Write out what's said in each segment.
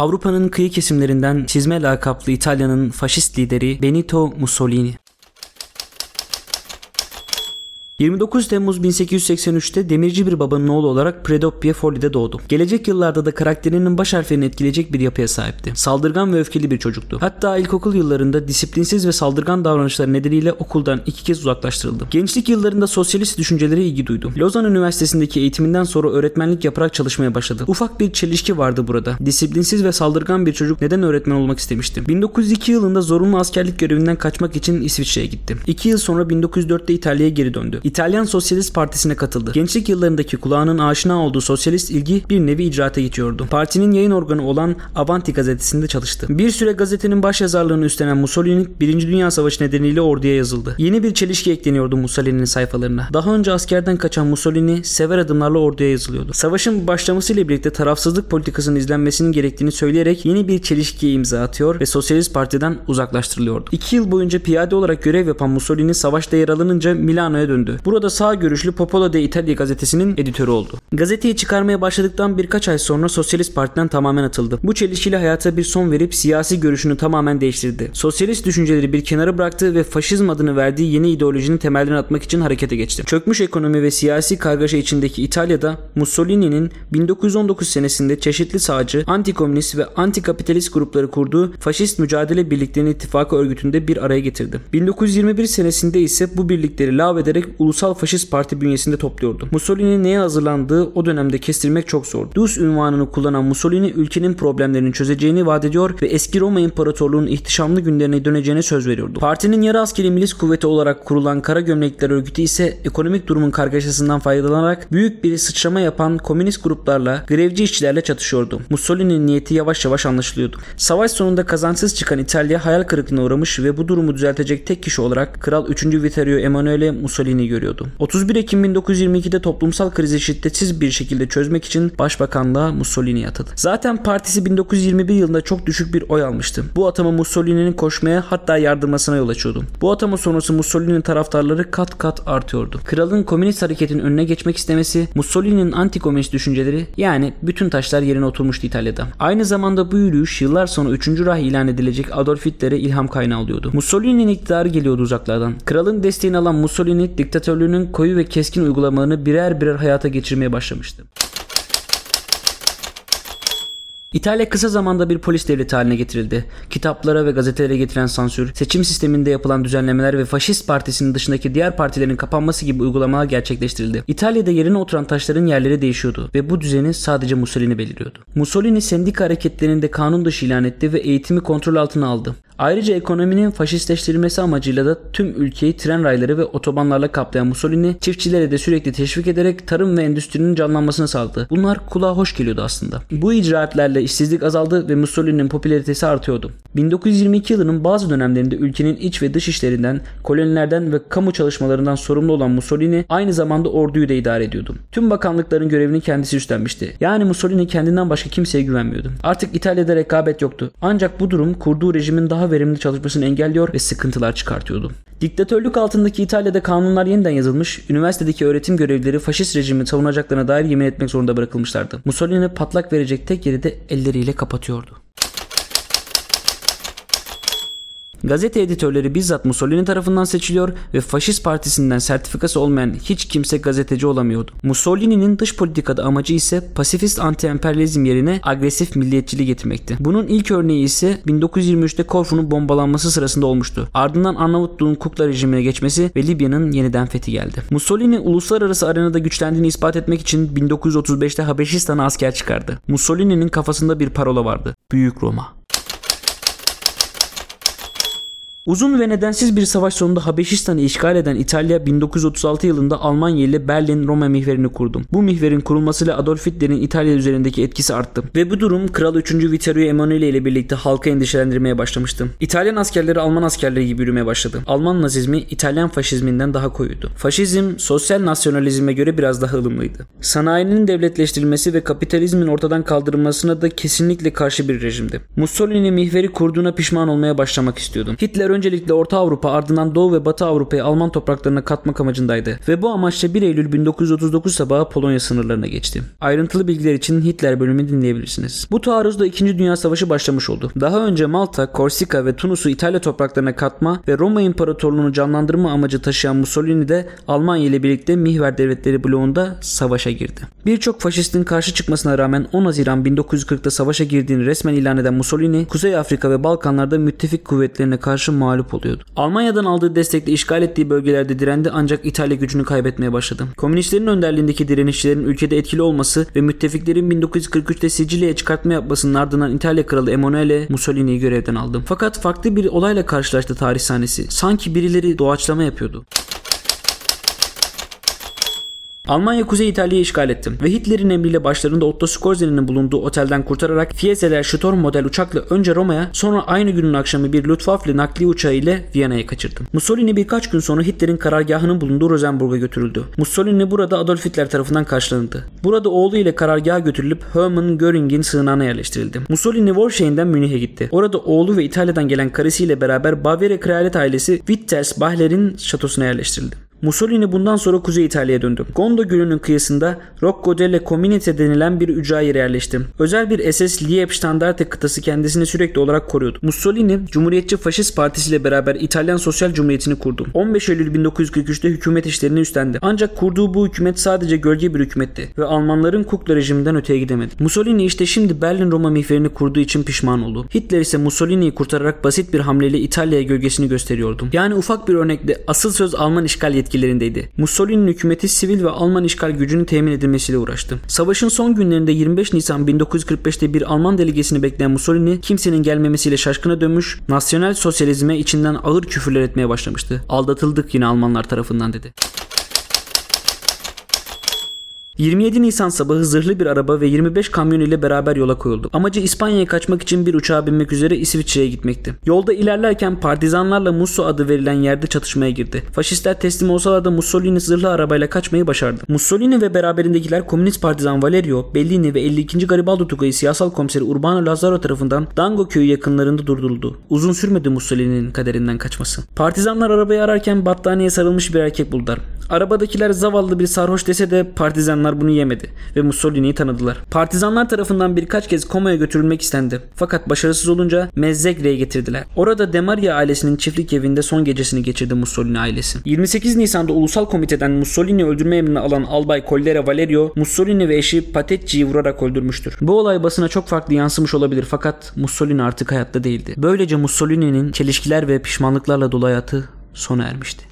Avrupa'nın kıyı kesimlerinden çizme lakaplı İtalya'nın faşist lideri Benito Mussolini. 29 Temmuz 1883'te demirci bir babanın oğlu olarak Predoppia Folli'de doğdu. Gelecek yıllarda da karakterinin baş harflerini etkileyecek bir yapıya sahipti. Saldırgan ve öfkeli bir çocuktu. Hatta ilkokul yıllarında disiplinsiz ve saldırgan davranışları nedeniyle okuldan iki kez uzaklaştırıldı. Gençlik yıllarında sosyalist düşüncelere ilgi duydu. Lozan Üniversitesi'ndeki eğitiminden sonra öğretmenlik yaparak çalışmaya başladı. Ufak bir çelişki vardı burada. Disiplinsiz ve saldırgan bir çocuk neden öğretmen olmak istemişti? 1902 yılında zorunlu askerlik görevinden kaçmak için İsviçre'ye gitti. 2 yıl sonra 1904'te İtalya'ya geri döndü. İtalyan Sosyalist Partisi'ne katıldı. Gençlik yıllarındaki kulağının aşina olduğu sosyalist ilgi bir nevi icraata geçiyordu. Partinin yayın organı olan Avanti gazetesinde çalıştı. Bir süre gazetenin baş yazarlığını üstlenen Mussolini 1. Dünya Savaşı nedeniyle orduya yazıldı. Yeni bir çelişki ekleniyordu Mussolini'nin sayfalarına. Daha önce askerden kaçan Mussolini sever adımlarla orduya yazılıyordu. Savaşın başlamasıyla birlikte tarafsızlık politikasının izlenmesinin gerektiğini söyleyerek yeni bir çelişkiye imza atıyor ve Sosyalist Parti'den uzaklaştırılıyordu. İki yıl boyunca piyade olarak görev yapan Mussolini savaşta yer alınınca Milano'ya döndü. Burada sağ görüşlü Popolo de Italia gazetesinin editörü oldu. Gazeteyi çıkarmaya başladıktan birkaç ay sonra Sosyalist Parti'den tamamen atıldı. Bu çelişkiyle hayata bir son verip siyasi görüşünü tamamen değiştirdi. Sosyalist düşünceleri bir kenara bıraktı ve faşizm adını verdiği yeni ideolojinin temellerini atmak için harekete geçti. Çökmüş ekonomi ve siyasi kargaşa içindeki İtalya'da Mussolini'nin 1919 senesinde çeşitli sağcı, antikomünist ve antikapitalist grupları kurduğu Faşist Mücadele Birliklerinin İttifakı örgütünde bir araya getirdi. 1921 senesinde ise bu birlikleri lağvederek Ulusal Faşist Parti bünyesinde topluyordu. Mussolini'nin neye hazırlandığı o dönemde kestirmek çok zordu. Dus ünvanını kullanan Mussolini ülkenin problemlerini çözeceğini vaat ediyor ve eski Roma İmparatorluğu'nun ihtişamlı günlerine döneceğine söz veriyordu. Partinin yarı askeri milis kuvveti olarak kurulan Kara Gömlekler örgütü ise ekonomik durumun kargaşasından faydalanarak büyük bir sıçrama yapan komünist gruplarla, grevci işçilerle çatışıyordu. Mussolini'nin niyeti yavaş yavaş anlaşılıyordu. Savaş sonunda kazançsız çıkan İtalya hayal kırıklığına uğramış ve bu durumu düzeltecek tek kişi olarak Kral 3. Vittorio Emanuele Mussolini görüyordu. 31 Ekim 1922'de toplumsal krizi şiddetsiz bir şekilde çözmek için başbakanlığa Mussolini atadı. Zaten partisi 1921 yılında çok düşük bir oy almıştı. Bu atama Mussolini'nin koşmaya hatta yardırmasına yol açıyordu. Bu atama sonrası Mussolini'nin taraftarları kat kat artıyordu. Kralın komünist hareketin önüne geçmek istemesi, Mussolini'nin antikomünist düşünceleri yani bütün taşlar yerine oturmuştu İtalya'da. Aynı zamanda bu yürüyüş yıllar sonra 3. Rah ilan edilecek Adolf Hitler'e ilham kaynağı oluyordu. Mussolini'nin iktidarı geliyordu uzaklardan. Kralın desteğini alan Mussolini diktatörlüğünün koyu ve keskin uygulamalarını birer birer hayata geçirmeye başlamıştı. İtalya kısa zamanda bir polis devleti haline getirildi. Kitaplara ve gazetelere getiren sansür, seçim sisteminde yapılan düzenlemeler ve faşist partisinin dışındaki diğer partilerin kapanması gibi uygulamalar gerçekleştirildi. İtalya'da yerine oturan taşların yerleri değişiyordu ve bu düzeni sadece Mussolini belirliyordu. Mussolini sendika hareketlerini de kanun dışı ilan etti ve eğitimi kontrol altına aldı. Ayrıca ekonominin faşistleştirilmesi amacıyla da tüm ülkeyi tren rayları ve otobanlarla kaplayan Mussolini çiftçilere de sürekli teşvik ederek tarım ve endüstrinin canlanmasını sağladı. Bunlar kulağa hoş geliyordu aslında. Bu icraatlerle işsizlik azaldı ve Mussolini'nin popülaritesi artıyordu. 1922 yılının bazı dönemlerinde ülkenin iç ve dış işlerinden, kolonilerden ve kamu çalışmalarından sorumlu olan Mussolini aynı zamanda orduyu da idare ediyordu. Tüm bakanlıkların görevini kendisi üstlenmişti. Yani Mussolini kendinden başka kimseye güvenmiyordu. Artık İtalya'da rekabet yoktu. Ancak bu durum kurduğu rejimin daha verimli çalışmasını engelliyor ve sıkıntılar çıkartıyordu. Diktatörlük altındaki İtalya'da kanunlar yeniden yazılmış, üniversitedeki öğretim görevlileri faşist rejimi savunacaklarına dair yemin etmek zorunda bırakılmışlardı. Mussolini patlak verecek tek yeri de elleriyle kapatıyordu. Gazete editörleri bizzat Mussolini tarafından seçiliyor ve faşist partisinden sertifikası olmayan hiç kimse gazeteci olamıyordu. Mussolini'nin dış politikada amacı ise pasifist anti-emperyalizm yerine agresif milliyetçiliği getirmekti. Bunun ilk örneği ise 1923'te Korfu'nun bombalanması sırasında olmuştu. Ardından Arnavutluğun Kukla rejimine geçmesi ve Libya'nın yeniden fethi geldi. Mussolini uluslararası arenada güçlendiğini ispat etmek için 1935'te Habeşistan'a asker çıkardı. Mussolini'nin kafasında bir parola vardı. Büyük Roma. Uzun ve nedensiz bir savaş sonunda Habeşistan'ı işgal eden İtalya 1936 yılında Almanya ile Berlin-Roma mihverini kurdu. Bu mihverin kurulmasıyla Adolf Hitler'in İtalya üzerindeki etkisi arttı. Ve bu durum Kral 3. Vittorio Emanuele ile birlikte halka endişelendirmeye başlamıştı. İtalyan askerleri Alman askerleri gibi yürümeye başladı. Alman nazizmi İtalyan faşizminden daha koyuydu. Faşizm sosyal nasyonalizme göre biraz daha ılımlıydı. Sanayinin devletleştirilmesi ve kapitalizmin ortadan kaldırılmasına da kesinlikle karşı bir rejimdi. Mussolini mihveri kurduğuna pişman olmaya başlamak istiyordu. Hitler Hitler öncelikle Orta Avrupa ardından Doğu ve Batı Avrupa'yı Alman topraklarına katmak amacındaydı ve bu amaçla 1 Eylül 1939 sabahı Polonya sınırlarına geçti. Ayrıntılı bilgiler için Hitler bölümünü dinleyebilirsiniz. Bu taarruzda 2. Dünya Savaşı başlamış oldu. Daha önce Malta, Korsika ve Tunus'u İtalya topraklarına katma ve Roma İmparatorluğunu canlandırma amacı taşıyan Mussolini de Almanya ile birlikte Mihver Devletleri bloğunda savaşa girdi. Birçok faşistin karşı çıkmasına rağmen 10 Haziran 1940'ta savaşa girdiğini resmen ilan eden Mussolini, Kuzey Afrika ve Balkanlarda müttefik kuvvetlerine karşı mağlup oluyordu. Almanya'dan aldığı destekle işgal ettiği bölgelerde direndi ancak İtalya gücünü kaybetmeye başladı. Komünistlerin önderliğindeki direnişçilerin ülkede etkili olması ve müttefiklerin 1943'te Sicilya'ya çıkartma yapmasının ardından İtalya kralı Emanuele Mussolini'yi görevden aldı. Fakat farklı bir olayla karşılaştı tarih sahnesi. Sanki birileri doğaçlama yapıyordu. Almanya Kuzey İtalya'yı işgal etti ve Hitler'in emriyle başlarında Otto Skorzen'in bulunduğu otelden kurtararak Fieseler Storm model uçakla önce Roma'ya sonra aynı günün akşamı bir Luftwaffe nakliye uçağı ile Viyana'ya kaçırdı. Mussolini birkaç gün sonra Hitler'in karargahının bulunduğu Rosenburg'a götürüldü. Mussolini burada Adolf Hitler tarafından karşılandı. Burada oğlu ile karargaha götürülüp Hermann Göring'in sığınağına yerleştirildi. Mussolini Wolfsheim'den Münih'e gitti. Orada oğlu ve İtalya'dan gelen karısıyla beraber Bavyera kraliyet ailesi Wittelsbachler'in şatosuna yerleştirildi. Mussolini bundan sonra Kuzey İtalya'ya döndü. Gondo Gölü'nün kıyısında Rocco delle Comunite denilen bir ücra yerleşti. Özel bir SS Lieb Standarte kıtası kendisini sürekli olarak koruyordu. Mussolini, Cumhuriyetçi Faşist Partisi ile beraber İtalyan Sosyal Cumhuriyeti'ni kurdu. 15 Eylül 1943'te hükümet işlerini üstlendi. Ancak kurduğu bu hükümet sadece gölge bir hükümetti ve Almanların Kukla rejiminden öteye gidemedi. Mussolini işte şimdi Berlin-Roma mihverini kurduğu için pişman oldu. Hitler ise Mussolini'yi kurtararak basit bir hamleyle İtalya'ya gölgesini gösteriyordu. Yani ufak bir örnekle asıl söz Alman işgal yetkisi etkilerindeydi. Mussolini'nin hükümeti sivil ve Alman işgal gücünün temin edilmesiyle uğraştı. Savaşın son günlerinde 25 Nisan 1945'te bir Alman delegesini bekleyen Mussolini kimsenin gelmemesiyle şaşkına dönmüş, nasyonel sosyalizme içinden ağır küfürler etmeye başlamıştı. Aldatıldık yine Almanlar tarafından dedi. 27 Nisan sabahı zırhlı bir araba ve 25 kamyon ile beraber yola koyuldu. Amacı İspanya'ya kaçmak için bir uçağa binmek üzere İsviçre'ye gitmekti. Yolda ilerlerken partizanlarla Musso adı verilen yerde çatışmaya girdi. Faşistler teslim olsalar da Mussolini zırhlı arabayla kaçmayı başardı. Mussolini ve beraberindekiler Komünist Partizan Valerio, Bellini ve 52. Garibaldi Tugayı siyasal komiseri Urbano Lazzaro tarafından Dango köyü yakınlarında durduruldu. Uzun sürmedi Mussolini'nin kaderinden kaçması. Partizanlar arabayı ararken battaniyeye sarılmış bir erkek buldular. Arabadakiler zavallı bir sarhoş dese de partizanlar bunu yemedi ve Mussolini'yi tanıdılar. Partizanlar tarafından birkaç kez komaya götürülmek istendi. Fakat başarısız olunca Mezzegre'ye getirdiler. Orada Demaria ailesinin çiftlik evinde son gecesini geçirdi Mussolini ailesi. 28 Nisan'da Ulusal Komite'den Mussolini öldürme emrini alan Albay Collera Valerio, Mussolini ve eşi Patecci'yi vurarak öldürmüştür. Bu olay basına çok farklı yansımış olabilir fakat Mussolini artık hayatta değildi. Böylece Mussolini'nin çelişkiler ve pişmanlıklarla dolu hayatı sona ermişti.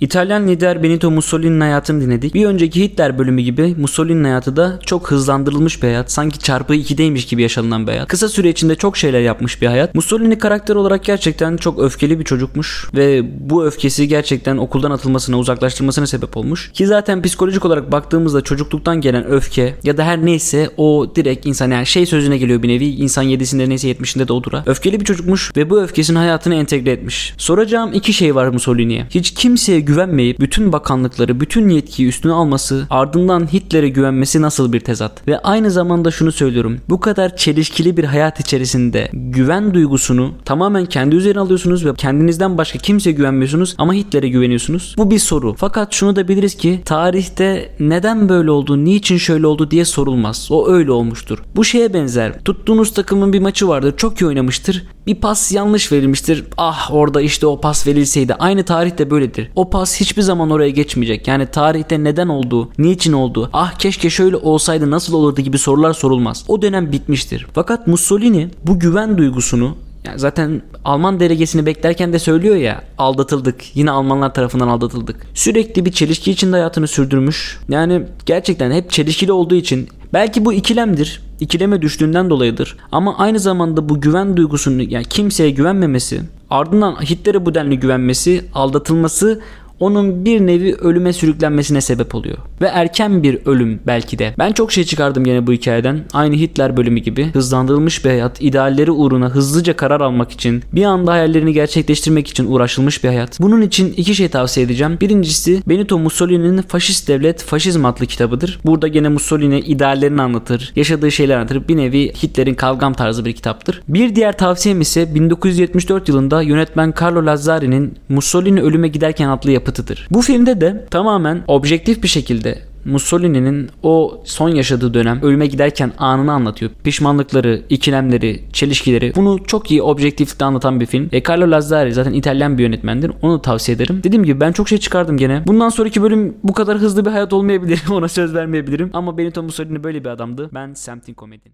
İtalyan lider Benito Mussolini'nin hayatını dinledik. Bir önceki Hitler bölümü gibi Mussolini'nin hayatı da çok hızlandırılmış bir hayat. Sanki çarpı 2'deymiş gibi yaşanılan bir hayat. Kısa süre içinde çok şeyler yapmış bir hayat. Mussolini karakter olarak gerçekten çok öfkeli bir çocukmuş ve bu öfkesi gerçekten okuldan atılmasına, uzaklaştırmasına sebep olmuş. Ki zaten psikolojik olarak baktığımızda çocukluktan gelen öfke ya da her neyse o direkt insan yani şey sözüne geliyor bir nevi. insan yedisinde neyse yetmişinde de odur. Öfkeli bir çocukmuş ve bu öfkesini hayatına entegre etmiş. Soracağım iki şey var Mussolini'ye. Hiç kimseye güvenmeyip bütün bakanlıkları, bütün yetkiyi üstüne alması, ardından Hitler'e güvenmesi nasıl bir tezat? Ve aynı zamanda şunu söylüyorum. Bu kadar çelişkili bir hayat içerisinde güven duygusunu tamamen kendi üzerine alıyorsunuz ve kendinizden başka kimseye güvenmiyorsunuz ama Hitler'e güveniyorsunuz. Bu bir soru. Fakat şunu da biliriz ki tarihte neden böyle oldu, niçin şöyle oldu diye sorulmaz. O öyle olmuştur. Bu şeye benzer. Tuttuğunuz takımın bir maçı vardır. Çok iyi oynamıştır. Bir pas yanlış verilmiştir. Ah orada işte o pas verilseydi. Aynı tarihte böyledir. O pas hiçbir zaman oraya geçmeyecek. Yani tarihte neden olduğu, niçin olduğu, ah keşke şöyle olsaydı nasıl olurdu gibi sorular sorulmaz. O dönem bitmiştir. Fakat Mussolini bu güven duygusunu yani zaten Alman delegesini beklerken de söylüyor ya aldatıldık. Yine Almanlar tarafından aldatıldık. Sürekli bir çelişki içinde hayatını sürdürmüş. Yani gerçekten hep çelişkili olduğu için belki bu ikilemdir. İkileme düştüğünden dolayıdır. Ama aynı zamanda bu güven duygusunu yani kimseye güvenmemesi ardından Hitler'e bu denli güvenmesi, aldatılması onun bir nevi ölüme sürüklenmesine sebep oluyor. Ve erken bir ölüm belki de. Ben çok şey çıkardım gene bu hikayeden. Aynı Hitler bölümü gibi hızlandırılmış bir hayat, idealleri uğruna hızlıca karar almak için, bir anda hayallerini gerçekleştirmek için uğraşılmış bir hayat. Bunun için iki şey tavsiye edeceğim. Birincisi Benito Mussolini'nin Faşist Devlet, Faşizm adlı kitabıdır. Burada gene Mussolini ideallerini anlatır, yaşadığı şeyler anlatır. Bir nevi Hitler'in kavgam tarzı bir kitaptır. Bir diğer tavsiyem ise 1974 yılında yönetmen Carlo Lazzari'nin Mussolini ölüme giderken adlı yapıtıdır. Bu filmde de tamamen objektif bir şekilde Mussolini'nin o son yaşadığı dönem ölüme giderken anını anlatıyor. Pişmanlıkları, ikilemleri, çelişkileri. Bunu çok iyi objektiflikte anlatan bir film. E Carlo Lazzari zaten İtalyan bir yönetmendir. Onu tavsiye ederim. Dediğim gibi ben çok şey çıkardım gene. Bundan sonraki bölüm bu kadar hızlı bir hayat olmayabilir. Ona söz vermeyebilirim. Ama Benito Mussolini böyle bir adamdı. Ben semtin komedini.